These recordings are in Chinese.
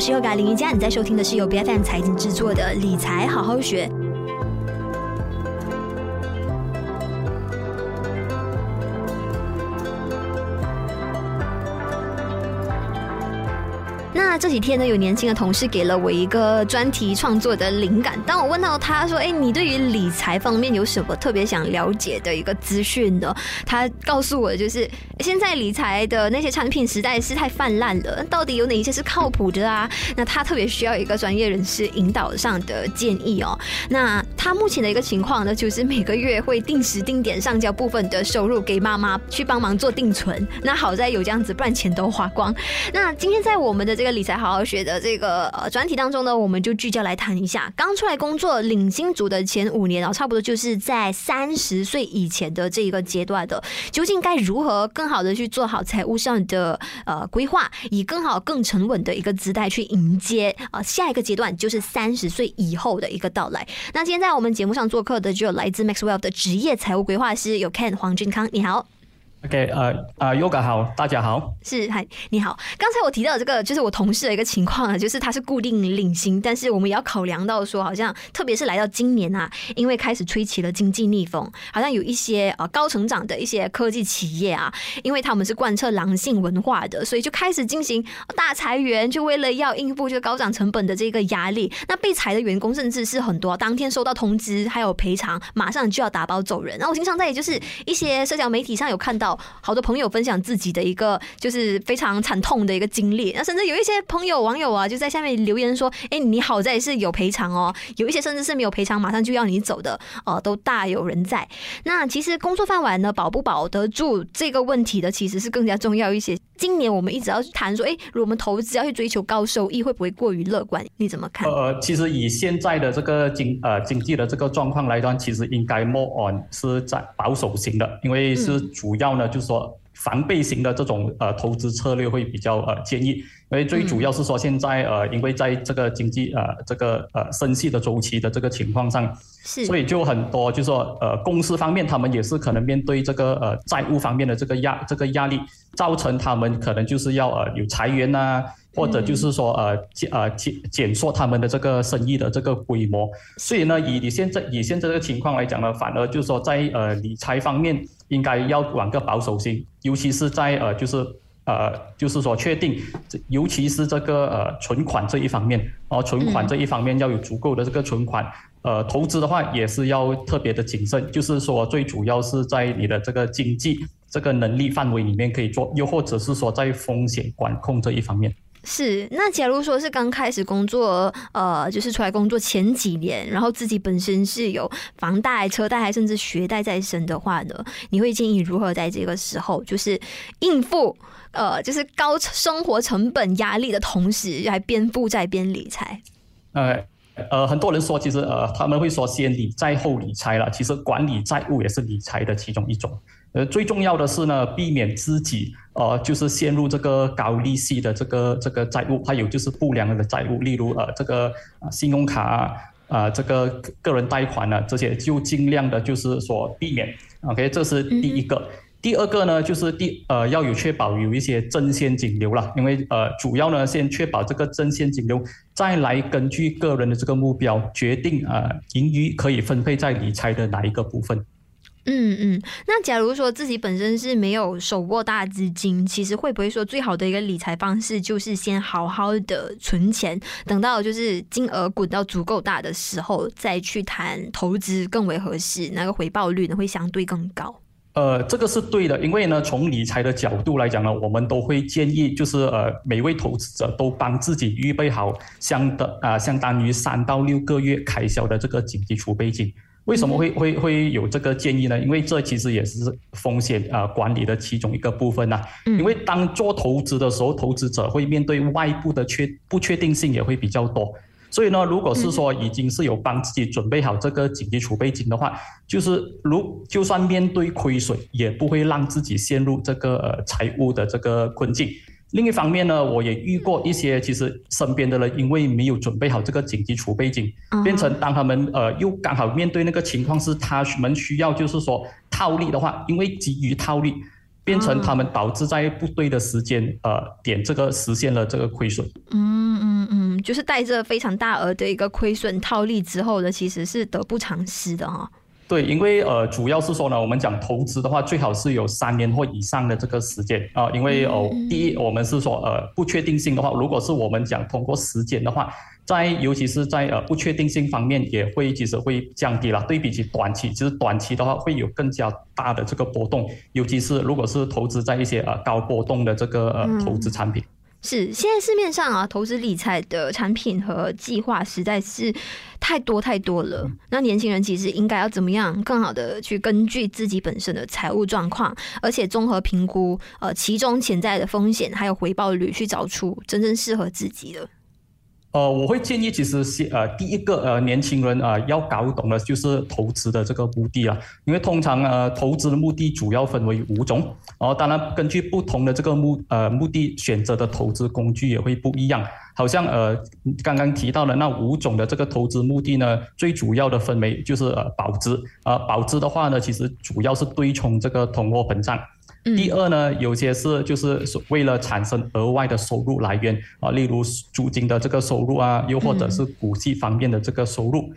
我是优嘎林一佳，你在收听的是由 BFM 财经制作的理财好好学。这几天呢，有年轻的同事给了我一个专题创作的灵感。当我问到他说：“哎，你对于理财方面有什么特别想了解的一个资讯呢？”他告诉我就是，现在理财的那些产品实在是太泛滥了，到底有哪一些是靠谱的啊？那他特别需要一个专业人士引导上的建议哦。那他目前的一个情况呢，就是每个月会定时定点上交部分的收入给妈妈去帮忙做定存。那好在有这样子，不然钱都花光。那今天在我们的这个理财在好好学的这个呃专题当中呢，我们就聚焦来谈一下刚出来工作领薪族的前五年啊，差不多就是在三十岁以前的这一个阶段的，究竟该如何更好的去做好财务上的呃规划，以更好更沉稳的一个姿态去迎接啊下一个阶段，就是三十岁以后的一个到来。那今天在我们节目上做客的就有来自 Maxwell 的职业财务规划师有 Ken 黄俊康，你好。OK，呃呃，Yoga 好，大家好，是，嗨，你好。刚才我提到这个，就是我同事的一个情况啊，就是他是固定领薪，但是我们也要考量到说，好像特别是来到今年啊，因为开始吹起了经济逆风，好像有一些呃高成长的一些科技企业啊，因为他们是贯彻狼性文化的，所以就开始进行大裁员，就为了要应付这个高涨成本的这个压力。那被裁的员工甚至是很多，当天收到通知还有赔偿，马上就要打包走人。那我经常在就是一些社交媒体上有看到。好多朋友分享自己的一个就是非常惨痛的一个经历，那甚至有一些朋友网友啊就在下面留言说：“哎，你好在是有赔偿哦，有一些甚至是没有赔偿，马上就要你走的，呃，都大有人在。”那其实工作饭碗呢，保不保得住这个问题的，其实是更加重要一些。今年我们一直要去谈说，哎，如果我们投资要去追求高收益，会不会过于乐观？你怎么看？呃，其实以现在的这个经呃经济的这个状况来讲，其实应该 more on 是在保守型的，因为是主要呢，就是说。防备型的这种呃投资策略会比较呃建议，因为最主要是说现在呃因为在这个经济呃这个呃升息的周期的这个情况上，是，所以就很多就是说呃公司方面他们也是可能面对这个呃债务方面的这个压这个压力，造成他们可能就是要呃有裁员呐，或者就是说呃减呃减减缩他们的这个生意的这个规模，所以呢以你现在以现在这个情况来讲呢，反而就是说在呃理财方面。应该要往个保守性，尤其是在呃，就是呃，就是说确定，尤其是这个呃存款这一方面，哦，存款这一方面要有足够的这个存款，呃，投资的话也是要特别的谨慎，就是说最主要是在你的这个经济这个能力范围里面可以做，又或者是说在风险管控这一方面。是，那假如说是刚开始工作，呃，就是出来工作前几年，然后自己本身是有房贷、车贷，还甚至学贷在身的话呢，你会建议如何在这个时候，就是应付，呃，就是高生活成本压力的同时，还边负债边理财？呃，呃，很多人说，其实呃，他们会说先理债后理财了，其实管理债务也是理财的其中一种。呃，最重要的是呢，避免自己呃，就是陷入这个高利息的这个这个债务，还有就是不良的债务，例如呃，这个信用卡啊，呃，这个个人贷款啊，这些就尽量的就是说避免。OK，这是第一个。嗯、第二个呢，就是第呃要有确保有一些正现金流了，因为呃主要呢先确保这个正现金流，再来根据个人的这个目标决定呃盈余可以分配在理财的哪一个部分。嗯嗯，那假如说自己本身是没有手握大资金，其实会不会说最好的一个理财方式就是先好好的存钱，等到就是金额滚到足够大的时候再去谈投资更为合适，那个回报率呢会相对更高。呃，这个是对的，因为呢从理财的角度来讲呢，我们都会建议就是呃每位投资者都帮自己预备好相的啊、相当于三到六个月开销的这个紧急储备金。为什么会会会有这个建议呢？因为这其实也是风险啊管理的其中一个部分呐。因为当做投资的时候，投资者会面对外部的确不确定性也会比较多。所以呢，如果是说已经是有帮自己准备好这个紧急储备金的话，就是如就算面对亏损，也不会让自己陷入这个呃财务的这个困境。另一方面呢，我也遇过一些其实身边的人，因为没有准备好这个紧急储备金，变成当他们呃又刚好面对那个情况是他们需要就是说套利的话，因为急于套利。变成他们导致在不对的时间呃点这个实现了这个亏损。嗯嗯嗯，就是带着非常大额的一个亏损套利之后呢，其实是得不偿失的哈、哦。对，因为呃，主要是说呢，我们讲投资的话，最好是有三年或以上的这个时间啊、呃，因为哦、呃，第一，我们是说呃，不确定性的话，如果是我们讲通过时间的话，在尤其是在呃不确定性方面，也会其实会降低了。对比起短期，其实短期的话会有更加大的这个波动，尤其是如果是投资在一些呃高波动的这个呃投资产品。是，现在市面上啊，投资理财的产品和计划实在是太多太多了。那年轻人其实应该要怎么样更好的去根据自己本身的财务状况，而且综合评估呃其中潜在的风险还有回报率，去找出真正适合自己的。呃，我会建议，其实是呃，第一个呃，年轻人啊、呃，要搞懂的就是投资的这个目的啊，因为通常呃，投资的目的主要分为五种，然后当然根据不同的这个目呃目的选择的投资工具也会不一样。好像呃，刚刚提到的那五种的这个投资目的呢，最主要的分为就是呃保值，呃保值的话呢，其实主要是对冲这个通货膨胀。第二呢，有些是就是为了产生额外的收入来源啊，例如租金的这个收入啊，又或者是股息方面的这个收入。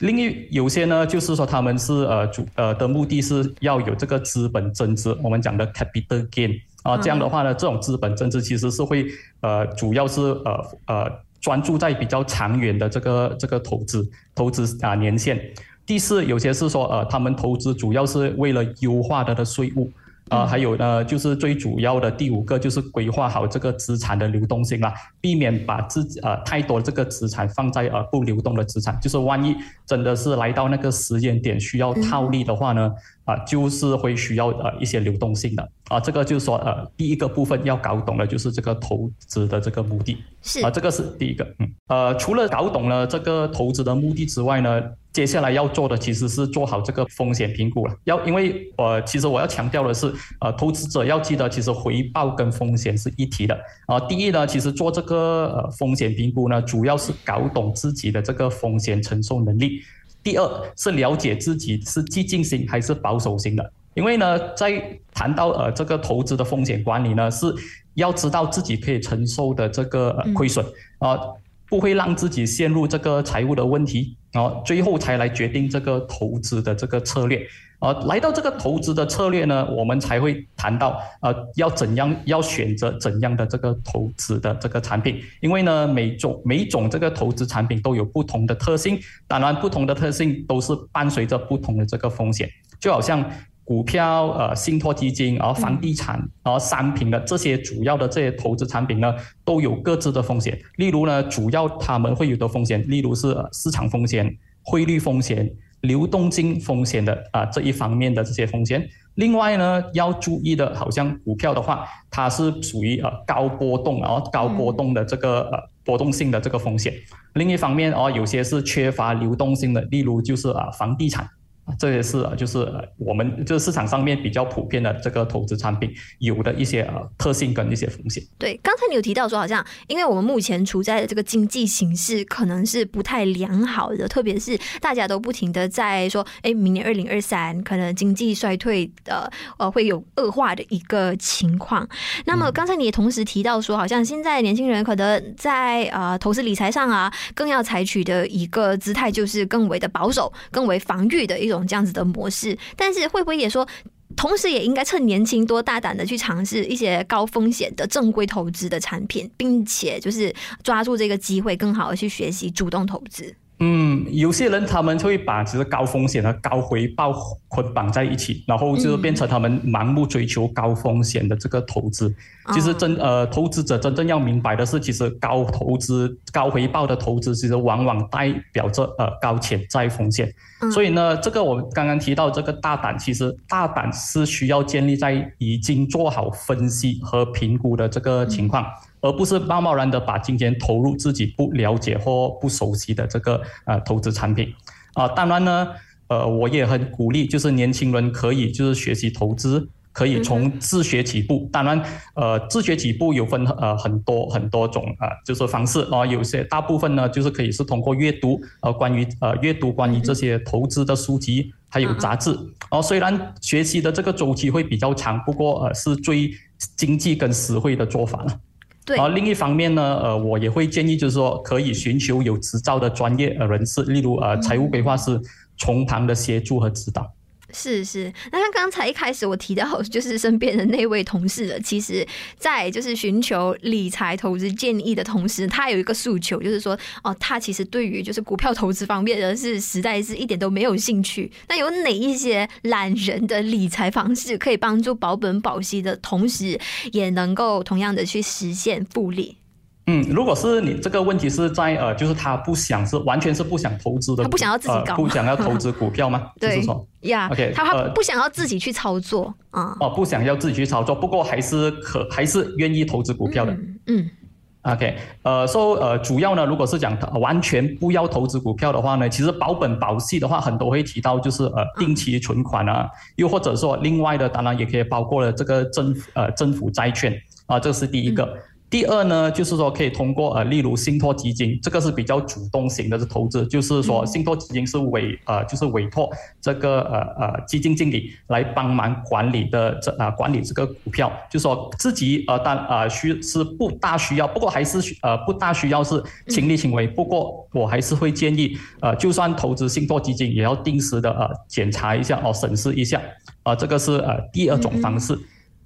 另一有些呢，就是说他们是呃主呃的目的是要有这个资本增值，我们讲的 capital gain 啊，这样的话呢，这种资本增值其实是会呃主要是呃呃专注在比较长远的这个这个投资投资啊年限。第四，有些是说呃他们投资主要是为了优化它的税务。啊、呃，还有呢，就是最主要的第五个，就是规划好这个资产的流动性啦，避免把自己呃太多这个资产放在呃不流动的资产，就是万一真的是来到那个时间点需要套利的话呢，啊、呃，就是会需要呃一些流动性的啊、呃，这个就是说呃第一个部分要搞懂的就是这个投资的这个目的，是啊、呃，这个是第一个，嗯，呃，除了搞懂了这个投资的目的之外呢。接下来要做的其实是做好这个风险评估了。要因为呃，其实我要强调的是，呃，投资者要记得，其实回报跟风险是一体的。啊、呃，第一呢，其实做这个呃风险评估呢，主要是搞懂自己的这个风险承受能力。第二是了解自己是激进型还是保守型的。因为呢，在谈到呃这个投资的风险管理呢，是要知道自己可以承受的这个亏损啊。呃不会让自己陷入这个财务的问题，然后最后才来决定这个投资的这个策略。呃，来到这个投资的策略呢，我们才会谈到呃要怎样要选择怎样的这个投资的这个产品，因为呢每种每种这个投资产品都有不同的特性，当然不同的特性都是伴随着不同的这个风险，就好像。股票、呃，信托基金，然后房地产，然后商品的这些主要的这些投资产品呢，都有各自的风险。例如呢，主要他们会有的风险，例如是市场风险、汇率风险、流动性风险的啊、这一方面的这些风险。另外呢，要注意的，好像股票的话，它是属于呃高波动，然后高波动的这个呃波动性的这个风险。另一方面哦，有些是缺乏流动性的，例如就是啊房地产。这也是啊，就是我们就是市场上面比较普遍的这个投资产品有的一些呃特性跟一些风险。对，刚才你有提到说，好像因为我们目前处在的这个经济形势可能是不太良好的，特别是大家都不停的在说，哎，明年二零二三可能经济衰退的呃会有恶化的一个情况。那么刚才你也同时提到说，好像现在年轻人可能在呃投资理财上啊，更要采取的一个姿态就是更为的保守，更为防御的一种。这样子的模式，但是会不会也说，同时也应该趁年轻多大胆的去尝试一些高风险的正规投资的产品，并且就是抓住这个机会，更好的去学习主动投资。嗯，有些人他们就会把其实高风险和高回报捆绑在一起，然后就变成他们盲目追求高风险的这个投资。嗯、其实真呃，投资者真正要明白的是，其实高投资、高回报的投资，其实往往代表着呃高潜在风险。嗯、所以呢，这个我刚刚提到这个大胆，其实大胆是需要建立在已经做好分析和评估的这个情况。嗯而不是贸贸然的把金钱投入自己不了解或不熟悉的这个呃投资产品啊，当然呢，呃，我也很鼓励，就是年轻人可以就是学习投资，可以从自学起步。当然，呃，自学起步有分呃很多很多种啊、呃，就是方式啊、呃。有些大部分呢，就是可以是通过阅读呃关于呃阅读关于这些投资的书籍，还有杂志。哦、呃，虽然学习的这个周期会比较长，不过呃是最经济跟实惠的做法了。对。而另一方面呢，呃，我也会建议就是说，可以寻求有执照的专业呃人士，例如呃财务规划师。从旁的协助和指导，是是。那像刚才一开始我提到，就是身边的那位同事了。其实，在就是寻求理财投资建议的同时，他有一个诉求，就是说，哦，他其实对于就是股票投资方面的是实在是一点都没有兴趣。那有哪一些懒人的理财方式可以帮助保本保息的同时，也能够同样的去实现复利？嗯，如果是你这个问题是在呃，就是他不想是完全是不想投资的，他不想要自己搞，呃，不想要投资股票吗？对，就是说。呀，OK，他他不想要自己去操作啊，哦，不想要自己去操作，不过还是可还是愿意投资股票的，嗯，嗯，OK，呃，说、so, 呃，主要呢，如果是讲完全不要投资股票的话呢，其实保本保息的话，很多会提到就是呃定期存款啊，又或者说另外的，当然也可以包括了这个政府呃政府债券啊，这是第一个。嗯第二呢，就是说可以通过呃，例如信托基金，这个是比较主动型的投资，就是说信托基金是委呃，就是委托这个呃呃基金经理来帮忙管理的这啊、呃、管理这个股票，就是说自己呃但呃需是不大需要，不过还是需呃不大需要是亲力亲为，不过我还是会建议呃就算投资信托基金也要定时的呃检查一下哦审视一下啊、呃、这个是呃第二种方式。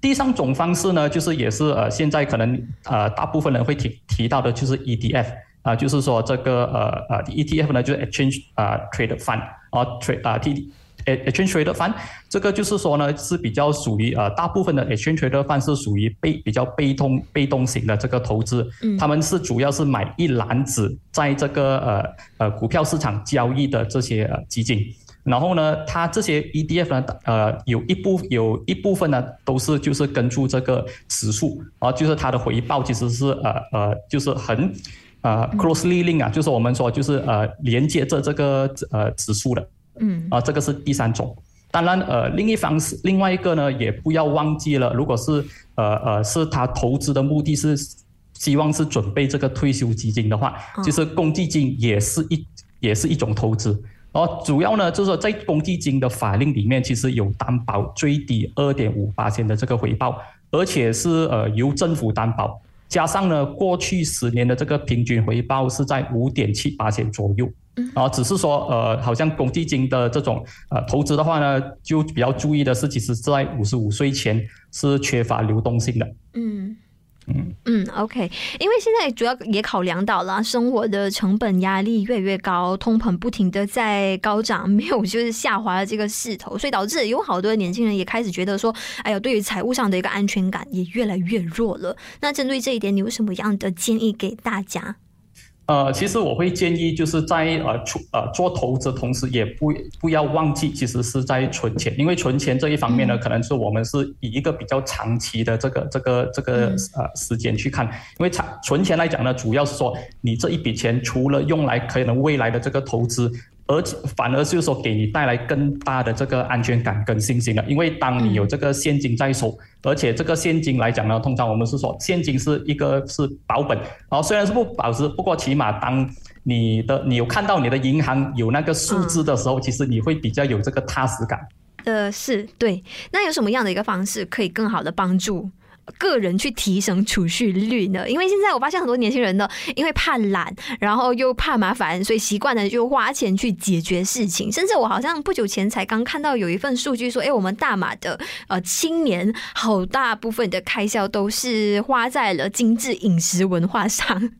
第三种方式呢，就是也是呃，现在可能呃，大部分人会提提到的，就是 ETF 啊、呃，就是说这个呃呃 ETF 呢，就是 Exchange 啊、呃、Traded Fund 啊 Trade 啊 T Exchange Traded Fund，这个就是说呢，是比较属于呃，大部分的 Exchange Traded Fund 是属于被比较被动被动型的这个投资，嗯，他们是主要是买一篮子在这个呃呃股票市场交易的这些呃基金。然后呢，它这些 ETF 呢，呃，有一部有一部分呢，都是就是跟住这个指数，啊，就是它的回报其实是呃呃，就是很呃 closely link 啊，就是我们说就是呃连接着这个呃指数的，嗯，啊，这个是第三种。当然，呃，另一方是另外一个呢，也不要忘记了，如果是呃呃是他投资的目的是希望是准备这个退休基金的话，就是公积金也是一也是一种投资。哦，主要呢就是说，在公积金的法令里面，其实有担保最低二点五八千的这个回报，而且是呃由政府担保，加上呢过去十年的这个平均回报是在五点七八千左右。啊，只是说呃，好像公积金的这种呃投资的话呢，就比较注意的是，其实是在五十五岁前是缺乏流动性的。嗯。嗯，OK，因为现在主要也考量到了生活的成本压力越来越高，通膨不停的在高涨，没有就是下滑的这个势头，所以导致有好多年轻人也开始觉得说，哎呀，对于财务上的一个安全感也越来越弱了。那针对这一点，你有什么样的建议给大家？呃，其实我会建议，就是在呃出呃做投资的同时，也不不要忘记，其实是在存钱。因为存钱这一方面呢，可能是我们是以一个比较长期的这个这个这个呃时间去看。因为长存钱来讲呢，主要是说你这一笔钱除了用来可能未来的这个投资。而且反而就是说，给你带来更大的这个安全感跟信心了。因为当你有这个现金在手，而且这个现金来讲呢，通常我们是说现金是一个是保本，然后虽然是不保值，不过起码当你的你有看到你的银行有那个数字的时候，其实你会比较有这个踏实感。呃，是对。那有什么样的一个方式可以更好的帮助？个人去提升储蓄率呢？因为现在我发现很多年轻人呢，因为怕懒，然后又怕麻烦，所以习惯了就花钱去解决事情。甚至我好像不久前才刚看到有一份数据说，哎，我们大马的呃青年好大部分的开销都是花在了精致饮食文化上。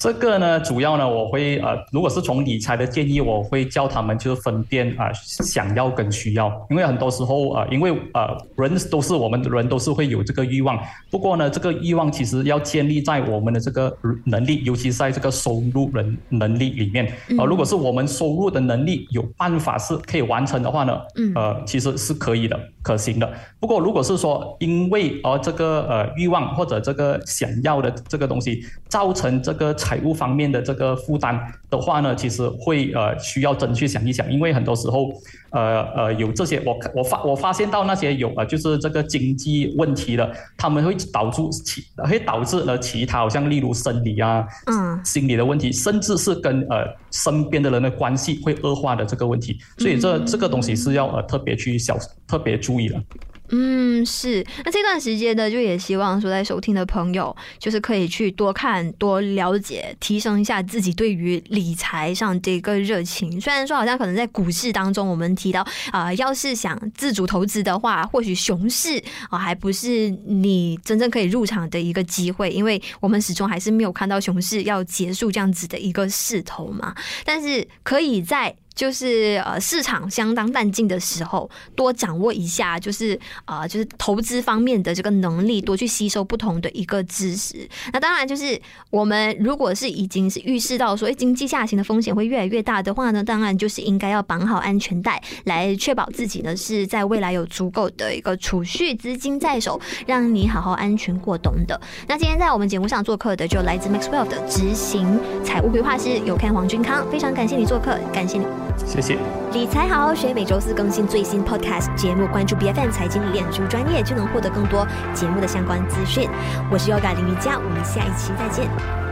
这个呢，主要呢，我会呃，如果是从理财的建议，我会教他们就是分辨啊、呃，想要跟需要，因为很多时候呃，因为呃，人都是我们的人都是会有这个欲望，不过呢，这个欲望其实要建立在我们的这个能力，尤其是在这个收入能能力里面。呃，如果是我们收入的能力有办法是可以完成的话呢，呃，其实是可以的，可行的。不过如果是说因为呃这个呃欲望或者这个想要的这个东西造成这个。财务方面的这个负担的话呢，其实会呃需要真去想一想，因为很多时候呃呃有这些我我发我发现到那些有呃就是这个经济问题的，他们会导致其会导致了其他好像例如生理啊嗯心理的问题，甚至是跟呃身边的人的关系会恶化的这个问题，所以这这个东西是要呃特别去小特别注意的。嗯，是。那这段时间呢，就也希望说，在收听的朋友，就是可以去多看、多了解，提升一下自己对于理财上这个热情。虽然说，好像可能在股市当中，我们提到啊、要是想自主投资的话，或许熊市啊、呃，还不是你真正可以入场的一个机会，因为我们始终还是没有看到熊市要结束这样子的一个势头嘛。但是可以在。就是呃，市场相当淡静的时候，多掌握一下，就是呃，就是投资方面的这个能力，多去吸收不同的一个知识。那当然，就是我们如果是已经是预示到说，经济下行的风险会越来越大的话呢，当然就是应该要绑好安全带，来确保自己呢是在未来有足够的一个储蓄资金在手，让你好好安全过冬的。那今天在我们节目上做客的，就来自 Maxwell 的执行财务规划师有看黄俊康，非常感谢你做客，感谢你。谢谢。理财好好学，每周四更新最新 Podcast 节目，关注 BFM 财经脸书专业，就能获得更多节目的相关资讯。我是 Yoga 林瑜伽，我们下一期再见。